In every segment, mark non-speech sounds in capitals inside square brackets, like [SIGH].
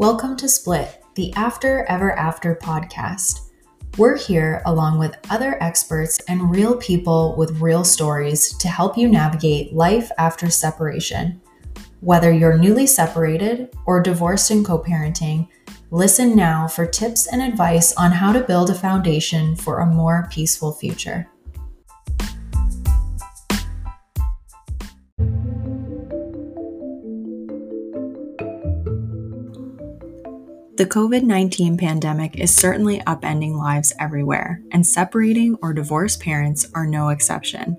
Welcome to Split, the After Ever After podcast. We're here along with other experts and real people with real stories to help you navigate life after separation. Whether you're newly separated or divorced and co parenting, listen now for tips and advice on how to build a foundation for a more peaceful future. The COVID 19 pandemic is certainly upending lives everywhere, and separating or divorced parents are no exception.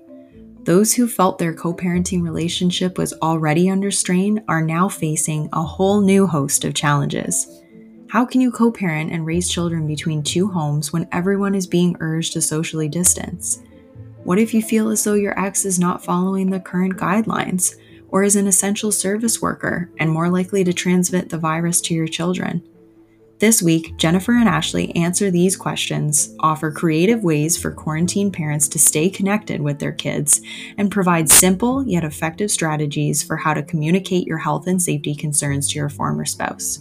Those who felt their co parenting relationship was already under strain are now facing a whole new host of challenges. How can you co parent and raise children between two homes when everyone is being urged to socially distance? What if you feel as though your ex is not following the current guidelines, or is an essential service worker and more likely to transmit the virus to your children? This week, Jennifer and Ashley answer these questions, offer creative ways for quarantine parents to stay connected with their kids, and provide simple yet effective strategies for how to communicate your health and safety concerns to your former spouse.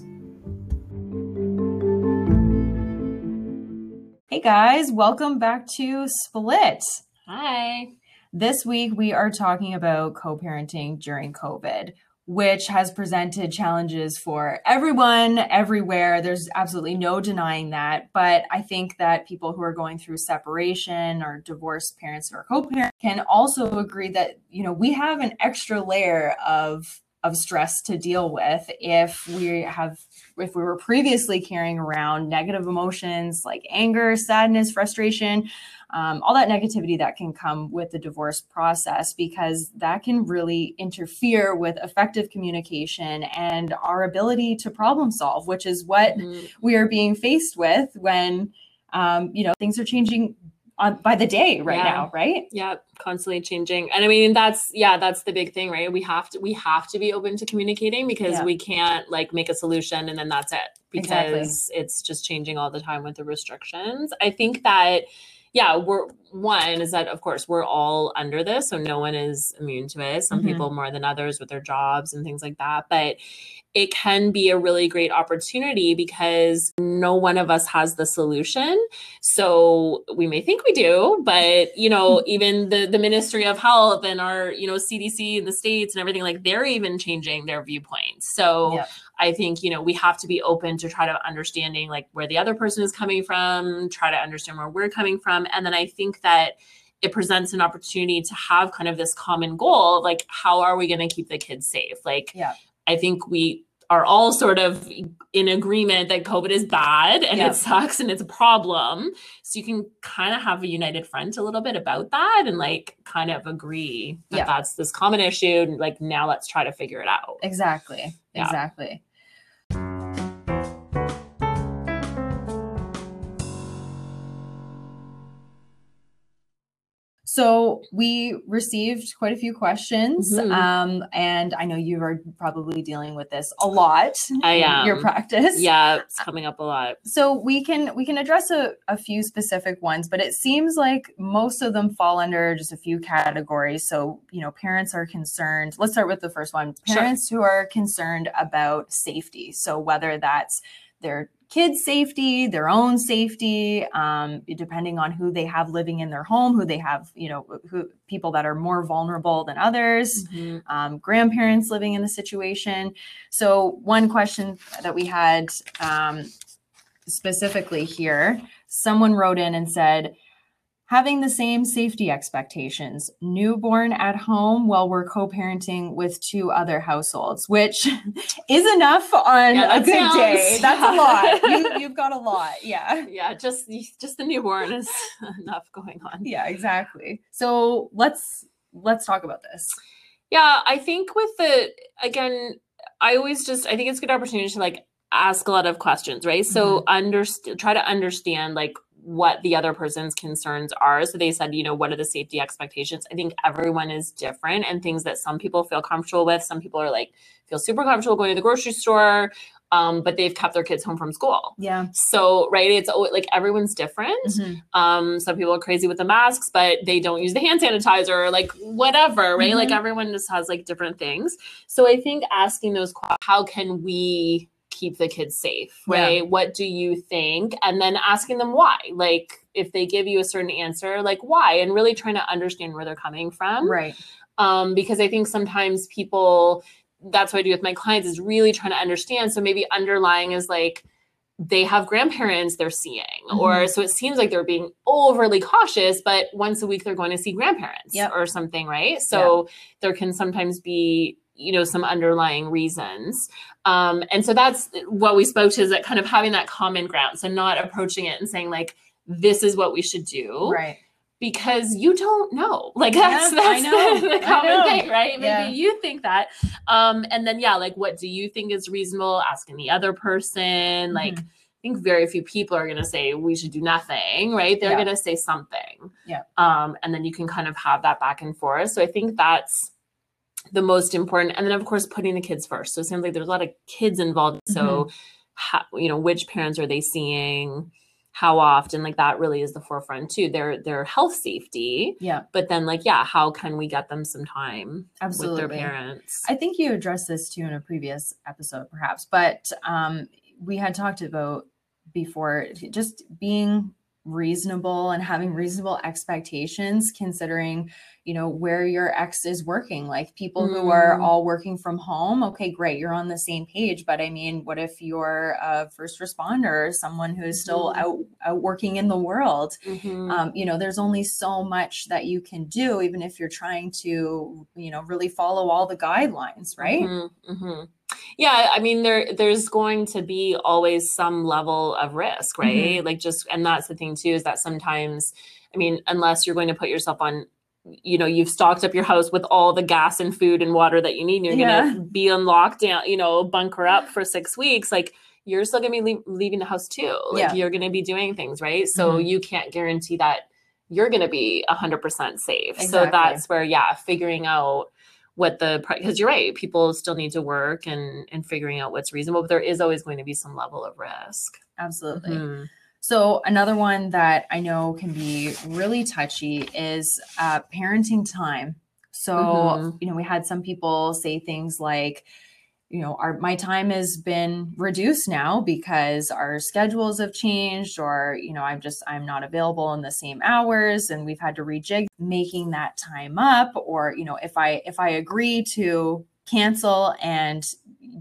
Hey guys, welcome back to Split. Hi. This week we are talking about co parenting during COVID which has presented challenges for everyone everywhere. There's absolutely no denying that. But I think that people who are going through separation or divorced parents or co-parents can also agree that, you know, we have an extra layer of of stress to deal with if we have if we were previously carrying around negative emotions like anger sadness frustration um, all that negativity that can come with the divorce process because that can really interfere with effective communication and our ability to problem solve which is what mm-hmm. we are being faced with when um, you know things are changing on by the day right yeah. now, right? Yeah, constantly changing. And I mean that's yeah, that's the big thing, right? We have to we have to be open to communicating because yeah. we can't like make a solution and then that's it because exactly. it's just changing all the time with the restrictions. I think that yeah, we're one is that of course we're all under this, so no one is immune to it. Some mm-hmm. people more than others with their jobs and things like that, but it can be a really great opportunity because no one of us has the solution. So we may think we do, but you know, even the the Ministry of Health and our, you know, CDC in the states and everything like they're even changing their viewpoints. So yep. I think, you know, we have to be open to try to understanding like where the other person is coming from, try to understand where we're coming from. And then I think that it presents an opportunity to have kind of this common goal like how are we going to keep the kids safe? Like yeah. i think we are all sort of in agreement that covid is bad and it sucks and it's a problem. So you can kind of have a united front a little bit about that and like kind of agree that that's this common issue and like now let's try to figure it out. Exactly. Exactly So we received quite a few questions, mm-hmm. um, and I know you are probably dealing with this a lot. I am. Your practice, yeah, it's coming up a lot. So we can we can address a, a few specific ones, but it seems like most of them fall under just a few categories. So you know, parents are concerned. Let's start with the first one: parents sure. who are concerned about safety. So whether that's their kids' safety, their own safety, um, depending on who they have living in their home, who they have, you know, who people that are more vulnerable than others, mm-hmm. um, grandparents living in the situation. So, one question that we had um, specifically here, someone wrote in and said, having the same safety expectations, newborn at home while we're co-parenting with two other households, which [LAUGHS] is enough on yeah, a good sounds, day. That's yeah. a lot. [LAUGHS] You, you've got a lot. Yeah. Yeah. Just, just the newborn is [LAUGHS] enough going on. Yeah, exactly. So let's, let's talk about this. Yeah. I think with the, again, I always just, I think it's a good opportunity to like ask a lot of questions, right? So mm-hmm. understand, try to understand like what the other person's concerns are. So they said, you know, what are the safety expectations? I think everyone is different and things that some people feel comfortable with. Some people are like, feel super comfortable going to the grocery store, um, but they've kept their kids home from school. Yeah. So, right, it's like everyone's different. Mm-hmm. Um, some people are crazy with the masks, but they don't use the hand sanitizer, like whatever, right? Mm-hmm. Like everyone just has like different things. So I think asking those, how can we keep the kids safe, right? Yeah. What do you think? And then asking them why. Like if they give you a certain answer, like why? And really trying to understand where they're coming from. Right. Um, because I think sometimes people that's what I do with my clients is really trying to understand. So maybe underlying is like they have grandparents they're seeing, mm-hmm. or so it seems like they're being overly cautious, but once a week they're going to see grandparents yep. or something, right? So yep. there can sometimes be you know some underlying reasons um, and so that's what we spoke to is that kind of having that common ground so not approaching it and saying like this is what we should do right because you don't know like that's yeah, that's the, the, common thing right maybe yeah. you think that um and then yeah like what do you think is reasonable asking the other person mm-hmm. like I think very few people are going to say we should do nothing, right? They're yeah. going to say something. Yeah. Um, and then you can kind of have that back and forth. So I think that's the most important and then of course putting the kids first. So it sounds like there's a lot of kids involved. So mm-hmm. how, you know which parents are they seeing? How often? Like that really is the forefront too their their health safety. Yeah. But then like yeah how can we get them some time absolutely with their parents? I think you addressed this too in a previous episode perhaps but um we had talked about before just being reasonable and having reasonable expectations considering you know where your ex is working like people mm. who are mm. all working from home okay great you're on the same page but i mean what if you're a first responder or someone who is still mm. out, out working in the world mm-hmm. um, you know there's only so much that you can do even if you're trying to you know really follow all the guidelines right mm-hmm. Mm-hmm. yeah i mean there there's going to be always some level of risk right mm-hmm. like just and that's the thing too is that sometimes i mean unless you're going to put yourself on you know you've stocked up your house with all the gas and food and water that you need and you're yeah. gonna be on lockdown you know bunker up for six weeks like you're still gonna be le- leaving the house too like yeah. you're gonna be doing things right so mm-hmm. you can't guarantee that you're gonna be 100% safe exactly. so that's where yeah figuring out what the because you're right people still need to work and and figuring out what's reasonable but there is always going to be some level of risk absolutely mm-hmm. So, another one that I know can be really touchy is uh, parenting time. So, mm-hmm. you know, we had some people say things like, you know, our my time has been reduced now because our schedules have changed, or you know, I'm just I'm not available in the same hours, and we've had to rejig making that time up. Or you know, if I if I agree to cancel and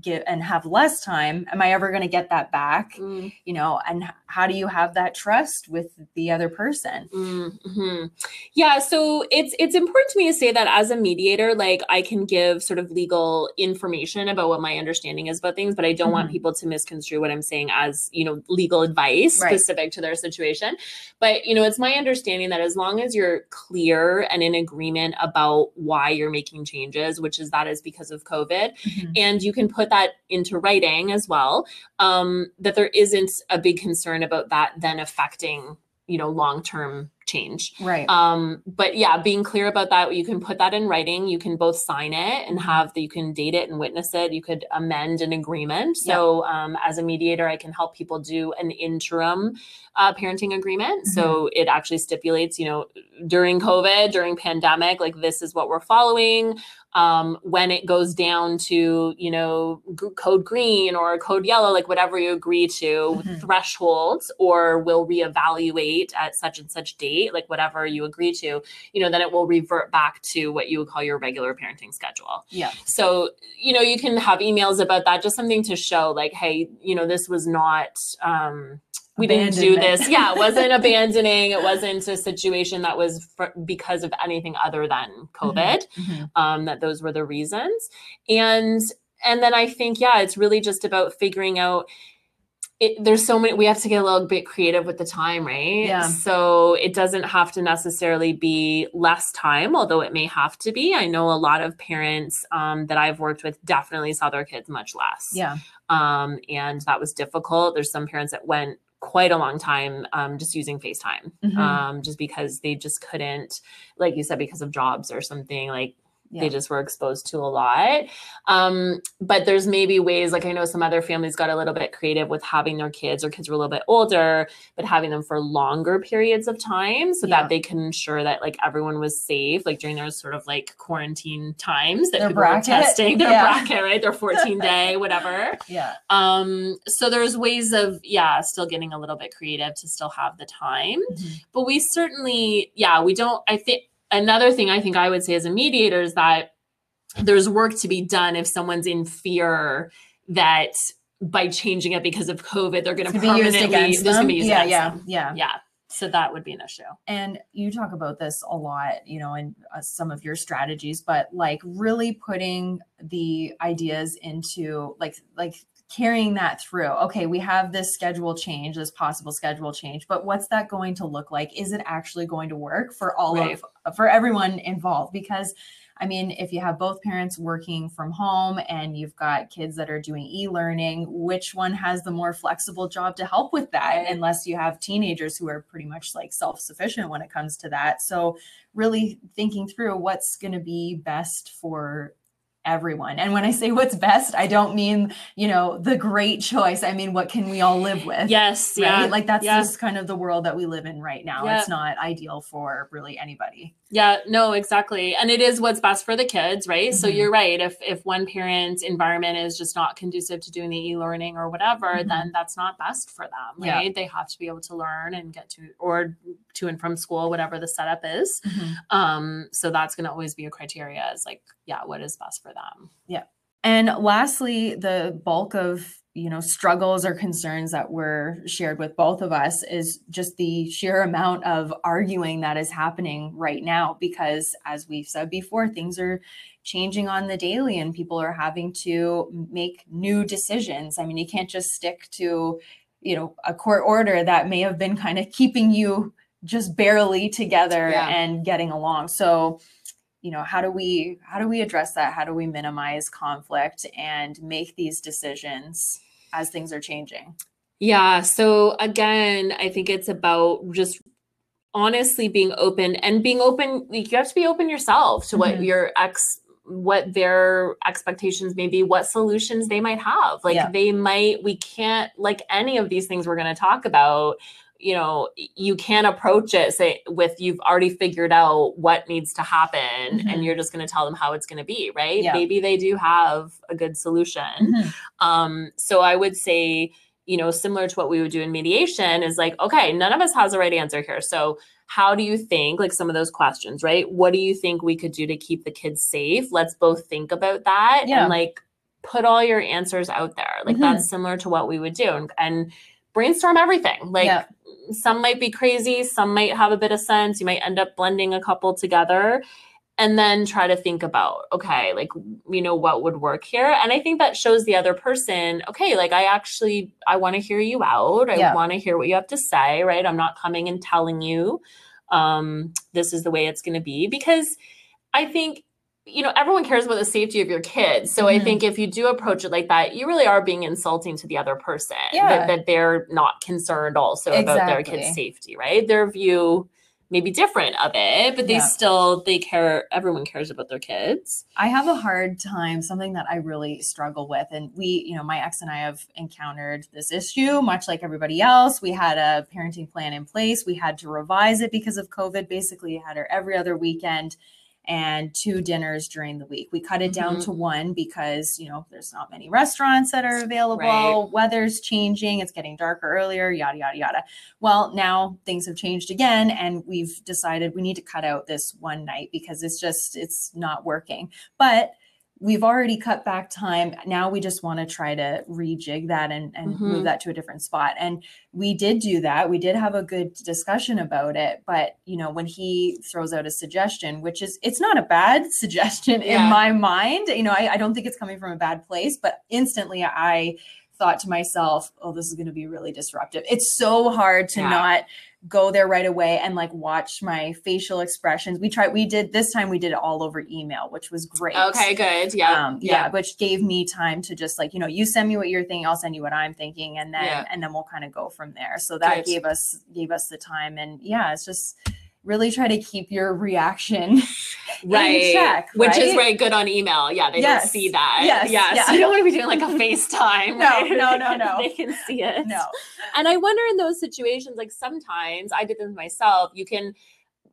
get and have less time am i ever going to get that back mm. you know and how do you have that trust with the other person mm-hmm. yeah so it's it's important to me to say that as a mediator like i can give sort of legal information about what my understanding is about things but i don't mm-hmm. want people to misconstrue what i'm saying as you know legal advice right. specific to their situation but you know it's my understanding that as long as you're clear and in agreement about why you're making changes which is that is because of covid mm-hmm. and you can put that into writing as well um, that there isn't a big concern about that then affecting you know long term change. Right. Um but yeah being clear about that you can put that in writing. You can both sign it and mm-hmm. have that you can date it and witness it. You could amend an agreement. So um, as a mediator i can help people do an interim uh, parenting agreement. Mm-hmm. so it actually stipulates you know during covid during pandemic like this is what we're following. Um, when it goes down to you know g- code green or code yellow like whatever you agree to mm-hmm. thresholds or we'll reevaluate at such and such date like whatever you agree to you know then it will revert back to what you would call your regular parenting schedule yeah so you know you can have emails about that just something to show like hey you know this was not um we didn't do this. Yeah, it wasn't [LAUGHS] abandoning. It wasn't a situation that was for, because of anything other than mm-hmm, COVID. Mm-hmm. Um, that those were the reasons, and and then I think yeah, it's really just about figuring out. It, there's so many we have to get a little bit creative with the time right? Yeah. So it doesn't have to necessarily be less time although it may have to be. I know a lot of parents um, that i've worked with definitely saw their kids much less. Yeah. Um, and that was difficult. There's some parents that went quite a long time um, just using FaceTime, mm-hmm. um, just because they just couldn't, like you said, because of jobs or something like yeah. they just were exposed to a lot. Um, but there's maybe ways, like I know some other families got a little bit creative with having their kids, or kids were a little bit older, but having them for longer periods of time so yeah. that they can ensure that like everyone was safe, like during those sort of like quarantine times that their people bracket. were testing their yeah. bracket, right? Their 14 [LAUGHS] day, whatever. Yeah. Um, so there's ways of, yeah, still getting a little bit creative to still have the time. Mm-hmm. But we certainly, yeah, we don't, I think another thing I think I would say as a mediator is that there's work to be done if someone's in fear that by changing it because of COVID, they're going to permanently use them. yeah, yeah, yeah, yeah. So that would be an issue. And you talk about this a lot, you know, in uh, some of your strategies, but like really putting the ideas into like like carrying that through. Okay, we have this schedule change, this possible schedule change, but what's that going to look like? Is it actually going to work for all right. of for everyone involved? Because I mean, if you have both parents working from home and you've got kids that are doing e-learning, which one has the more flexible job to help with that? Unless you have teenagers who are pretty much like self-sufficient when it comes to that. So really thinking through what's going to be best for everyone. And when I say what's best, I don't mean, you know, the great choice. I mean, what can we all live with? Yes. Right? Yeah. Like that's yeah. just kind of the world that we live in right now. Yeah. It's not ideal for really anybody. Yeah, no, exactly. And it is what's best for the kids, right? Mm-hmm. So you're right. If if one parent's environment is just not conducive to doing the e-learning or whatever, mm-hmm. then that's not best for them, right? Yeah. They have to be able to learn and get to or to and from school, whatever the setup is. Mm-hmm. Um, so that's gonna always be a criteria is like, yeah, what is best for them. Yeah. And lastly, the bulk of you know struggles or concerns that were shared with both of us is just the sheer amount of arguing that is happening right now because as we've said before things are changing on the daily and people are having to make new decisions i mean you can't just stick to you know a court order that may have been kind of keeping you just barely together yeah. and getting along so you know how do we how do we address that how do we minimize conflict and make these decisions as things are changing yeah so again i think it's about just honestly being open and being open you have to be open yourself to what mm-hmm. your ex what their expectations may be what solutions they might have like yeah. they might we can't like any of these things we're going to talk about you know you can't approach it say with you've already figured out what needs to happen mm-hmm. and you're just going to tell them how it's going to be right yeah. maybe they do have a good solution mm-hmm. um so i would say you know similar to what we would do in mediation is like okay none of us has a right answer here so how do you think like some of those questions right what do you think we could do to keep the kids safe let's both think about that yeah. and like put all your answers out there like mm-hmm. that's similar to what we would do and, and brainstorm everything like yeah some might be crazy, some might have a bit of sense. You might end up blending a couple together and then try to think about, okay, like, you know, what would work here. And I think that shows the other person, okay, like, I actually, I want to hear you out. I yeah. want to hear what you have to say, right? I'm not coming and telling you um, this is the way it's going to be because I think you know, everyone cares about the safety of your kids. So mm-hmm. I think if you do approach it like that, you really are being insulting to the other person yeah. that, that they're not concerned also exactly. about their kids' safety, right? Their view may be different of it, but they yeah. still they care everyone cares about their kids. I have a hard time, something that I really struggle with. And we, you know, my ex and I have encountered this issue, much like everybody else. We had a parenting plan in place. We had to revise it because of COVID. Basically, had her every other weekend and two dinners during the week. We cut it down mm-hmm. to one because, you know, there's not many restaurants that are available. Right. Weather's changing, it's getting darker earlier, yada, yada, yada. Well, now things have changed again, and we've decided we need to cut out this one night because it's just, it's not working. But we've already cut back time. Now we just want to try to rejig that and, and mm-hmm. move that to a different spot. And we did do that. We did have a good discussion about it. But, you know, when he throws out a suggestion, which is, it's not a bad [LAUGHS] suggestion yeah. in my mind, you know, I, I don't think it's coming from a bad place, but instantly I thought to myself, oh, this is going to be really disruptive. It's so hard to yeah. not go there right away and like watch my facial expressions. We tried, we did this time, we did it all over email, which was great. Okay, good. Yeah. Um, yeah. yeah. Which gave me time to just like, you know, you send me what you're thinking, I'll send you what I'm thinking. And then, yeah. and then we'll kind of go from there. So that good. gave us, gave us the time. And yeah, it's just, really try to keep your reaction [LAUGHS] right check, which is very good on email yeah they Yes. don't see that Yes, yeah, yeah. so you don't want to be doing like a [LAUGHS] facetime No, right? no, no, [LAUGHS] no. they can see it no and I wonder in those situations, like sometimes I did this myself, you can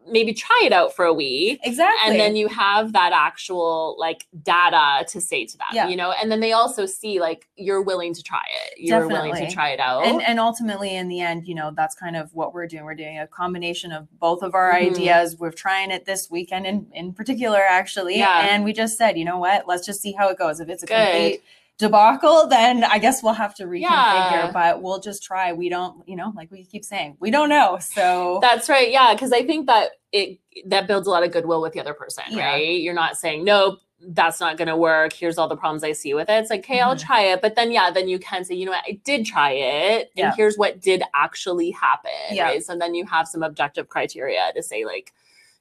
maybe try it out for a week. exactly And then you have that actual like data to say to them, Yeah. you know, and then they also see like you're willing to try it. You're willing Definitely. to try it out. and and ultimately in the end you know that's kind of what we're doing we're doing a combination of both of our Mhm. ideas we're trying it this weekend in in particular actually Yeah. and we just said you know what let's just see how it goes if it's a Good. complete debacle then i guess we'll have to reconfigure Yeah. but we'll just try we don't you know like we keep saying we don't know so That's right. Yeah. Cause I think that it that builds a lot of goodwill with the other person, Yeah. right? You're not saying, nope, that's not gonna work. Here's all the problems I see with it. It's like, okay, I'll Mhm. try it. But then yeah, then you can say, you know what, I did try it. And Yeah. here's what did actually happen. Yeah. Right. So then you have some objective criteria to say, like,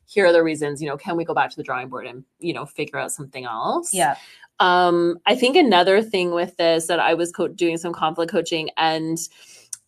here are the reasons, you know, can we go back to the drawing board and, you know, figure out something else? yeah Um, I think another thing with this that I was co- doing some conflict coaching and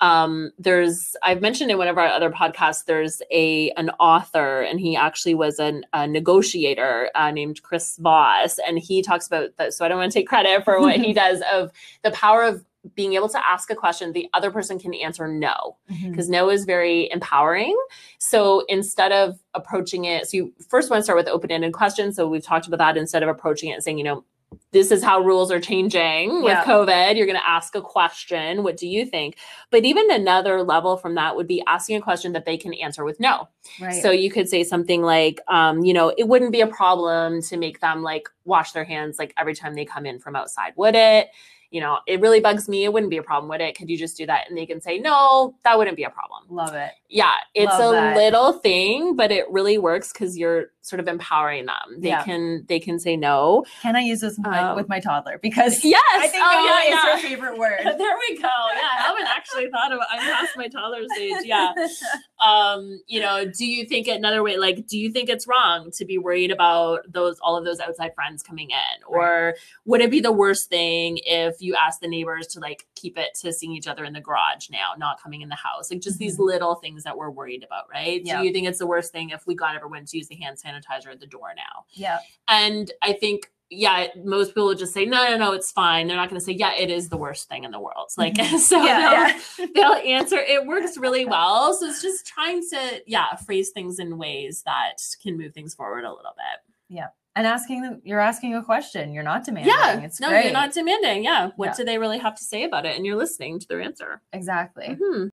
um there's I've mentioned in one of our other podcasts there's a an author and he actually was an, a negotiator uh, named Chris Voss and he talks about that so I don't want to take credit for what he [LAUGHS] does of the power of being able to ask a question the other person can answer no because no is very empowering. So instead of approaching it, so you first want to start with open ended questions. So we've talked about that instead of approaching it and saying, you know, this is how rules are changing with Yeah. COVID. You're going to ask a question. What do you think? But even another level from that would be asking a question that they can answer with no. right So you could say something like, um, you know, it wouldn't be a problem to make them like wash their hands like every time they come in from outside, would it? You know, it really bugs me. It wouldn't be a problem, would it? Could you just do that? And they can say, no, that wouldn't be a problem. love it Yeah, it's Love a that. little thing, but it really works because you're sort of empowering them. They Yeah. can they can say no. can i use this with my, Um, with my toddler because [LAUGHS] Yes. i think oh, no yeah, is yeah. her favorite word [LAUGHS] there we go. Yeah, I haven't actually thought of. I'm past my toddler's age. Yeah. [LAUGHS] um you know do you think another way like do you think it's wrong to be worried about those all of those outside friends coming in or would it be the worst thing if you ask the neighbors to like keep it to seeing each other in the garage now not coming in the house like just these little things that we're worried about right Yeah. do you think it's the worst thing if we got everyone to use the hand sanitizer at the door now yeah and I think, yeah, most people would just say, no, no, no, it's fine. They're not going to say, yeah, it is the worst thing in the world. Like, [LAUGHS] so Mm-hmm. yeah, they'll, [LAUGHS] they'll answer. It works really well. So it's just trying to, yeah, phrase things in ways that can move things forward a little bit. And asking them you're asking a question you're not demanding Yeah. it's no, great you're not demanding. Yeah. What Yeah. do they really have to say about it? And you're listening to their answer. exactly Mhm.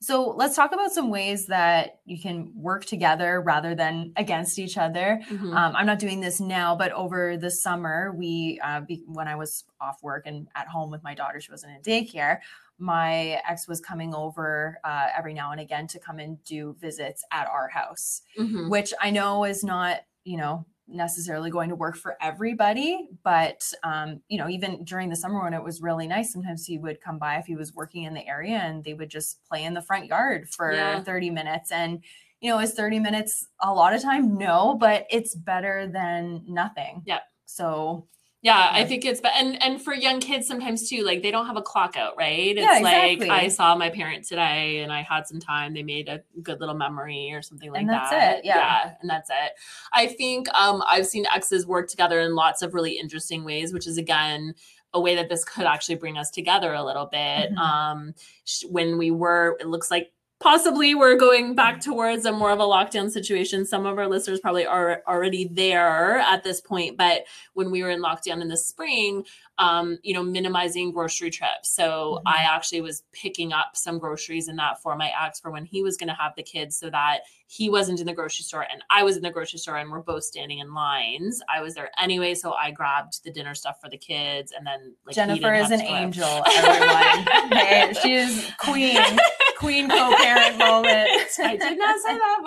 so let's talk about some ways that you can work together rather than against each other Mhm. um, i'm not doing this now but over the summer we uh, be, when i was off work and at home with my daughter she wasn't in daycare my ex was coming over uh, every now and again to come and do visits at our house Mhm. which I know is not, you know, necessarily going to work for everybody. But, um, you know, even during the summer when it was really nice, sometimes he would come by if he was working in the area and they would just play in the front yard for Yeah. 30 minutes. And, you know, is 30 minutes a lot of time? No, but it's better than nothing. Yep. So, Yeah, I think it's but and and for young kids sometimes too, like they don't have a clock out, right? It's Yeah, like. I saw my parents today and I had some time. They made a good little memory or something like that. And that's that. it, yeah. and that's it. I think um I've seen exes work together in lots of really interesting ways, which is again a way that this could actually bring us together a little bit. Mhm. Um sh- when we were it looks like possibly we're going back towards a more of a lockdown situation. Some of our listeners probably are already there at this point, but when we were in lockdown in the spring, um, you know, minimizing grocery trips. So Mhm. I actually was picking up some groceries in that for my ex for when he was going to have the kids so that he wasn't in the grocery store and I was in the grocery store and we're both standing in lines. I was there anyway, so I grabbed the dinner stuff for the kids and then like Jennifer is an to go out. angel, everyone. [LAUGHS] she is queen, [LAUGHS] queen co-parent [LAUGHS] moment. I did not say that,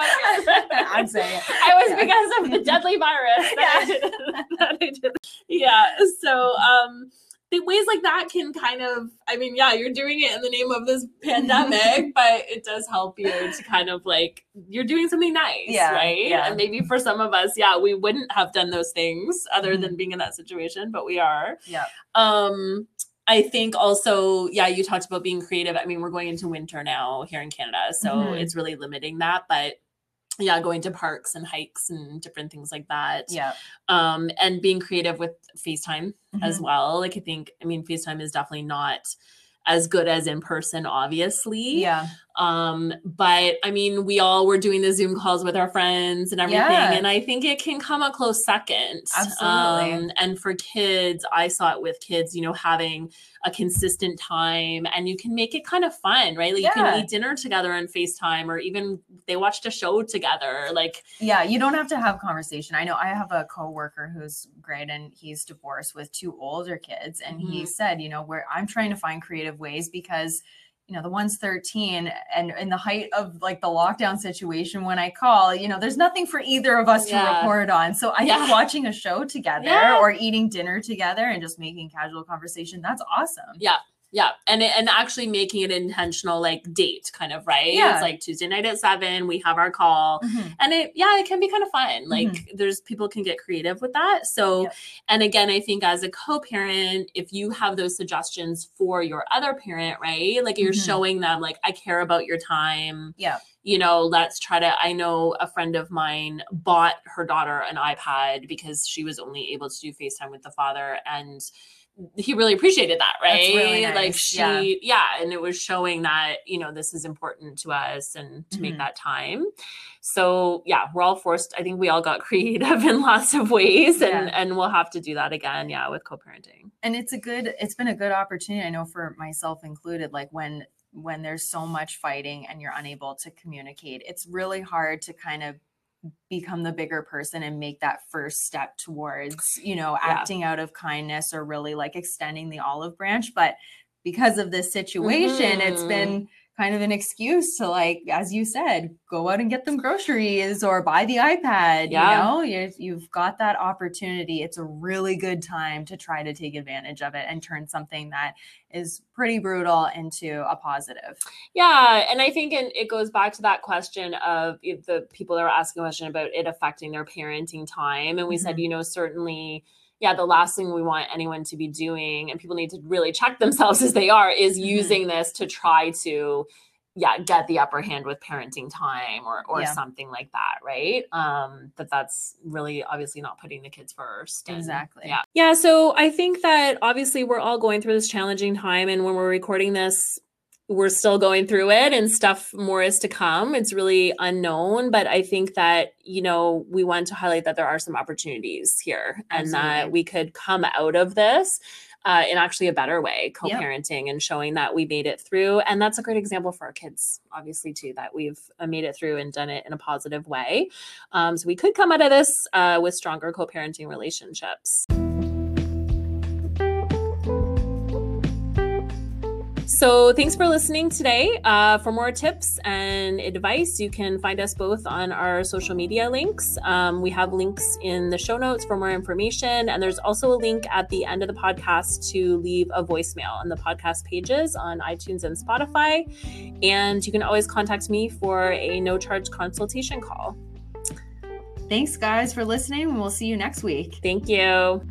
but I'm saying it. I was Yeah. because of the [LAUGHS] deadly virus that, I did, [LAUGHS] that I did. Yeah. So um the ways like that can kind of I mean, yeah, you're doing it in the name of this pandemic, but it does help you to kind of like you're doing something nice, Yeah, right? yeah. And maybe for some of us, yeah, we wouldn't have done those things other Mhm. than being in that situation, but we are. Yeah. Um I think also, yeah, you talked about being creative. I mean, we're going into winter now here in Canada, so Mhm. it's really limiting that. But yeah going to parks and hikes and different things like that yeah um and being creative with facetime mm-hmm. as well like i think i mean facetime is definitely not as good as in person obviously yeah um but i mean we all were doing the zoom calls with our friends and everything yeah. and i think it can come a close second absolutely um, and for kids i saw it with kids you know having a consistent time and you can make it kind of fun right like yeah. you can eat dinner together on facetime or even they watched a show together like yeah you don't have to have conversation i know i have a coworker who's great and he's divorced with two older kids and mm-hmm. he said you know where i'm trying to find creative ways because you know the one's 13 and in the height of like the lockdown situation when i call you know there's nothing for either of us yeah. to report on so i yeah. think watching a show together yeah. or eating dinner together and just making casual conversation that's awesome yeah yeah. And and actually making it intentional like date kind of, right? Yeah. It's like Tuesday night at seven, we have our call. Mm-hmm. And it yeah, it can be kind of fun. Like mm-hmm. there's people can get creative with that. So yep. and again, I think as a co-parent, if you have those suggestions for your other parent, right? Like you're mm-hmm. showing them like I care about your time. Yeah you know, let's try to. I know a friend of mine bought her daughter an iPad because she was only able to do FaceTime with the father. And he really appreciated that, right? Really nice. Like she, yeah. yeah. and it was showing that you know this is important to us and to mm-hmm. make that time. So yeah, we're all forced. I think we all got [LAUGHS] creative in lots of ways, and yeah. and we'll have to do that again, yeah, with co-parenting. And it's a good, it's been a good opportunity. I know for myself included, like when when there's so much fighting and you're unable to communicate, it's really hard to kind of become the bigger person and make that first step towards you know yeah. acting out of kindness or really like extending the olive branch but because of this situation mm-hmm. it's been kind of an excuse to like as you said go out and get them groceries or buy the ipad yeah. you know you have got that opportunity it's a really good time to try to take advantage of it and turn something that is pretty brutal into a positive yeah and i think it goes back to that question of the people that are asking a question about it affecting their parenting time and we mm-hmm. said you know certainly yeah, the last thing we want anyone to be doing, and people need to really check themselves as they are, is mm-hmm. using this to try to yeah get the upper hand with parenting time or or yeah. something like that right um that that's really obviously not putting the kids first and, exactly yeah yeah so i think that obviously we're all going through this challenging time and when we're recording this we're still going through it and stuff more is to come. It's really unknown, but I think that, you know, we want to highlight that there are some opportunities here Absolutely. and that we could come out of this uh, in actually a better way, co parenting yep. and showing that we made it through. And that's a great example for our kids, obviously, too, that we've uh, made it through and done it in a positive way. Um, so we could come out of this uh, with stronger co parenting relationships. So, thanks for listening today. Uh, for more tips and advice, you can find us both on our social media links. Um, we have links in the show notes for more information. And there's also a link at the end of the podcast to leave a voicemail on the podcast pages on iTunes and Spotify. And you can always contact me for a no charge consultation call. Thanks, guys, for listening. And we'll see you next week. Thank you.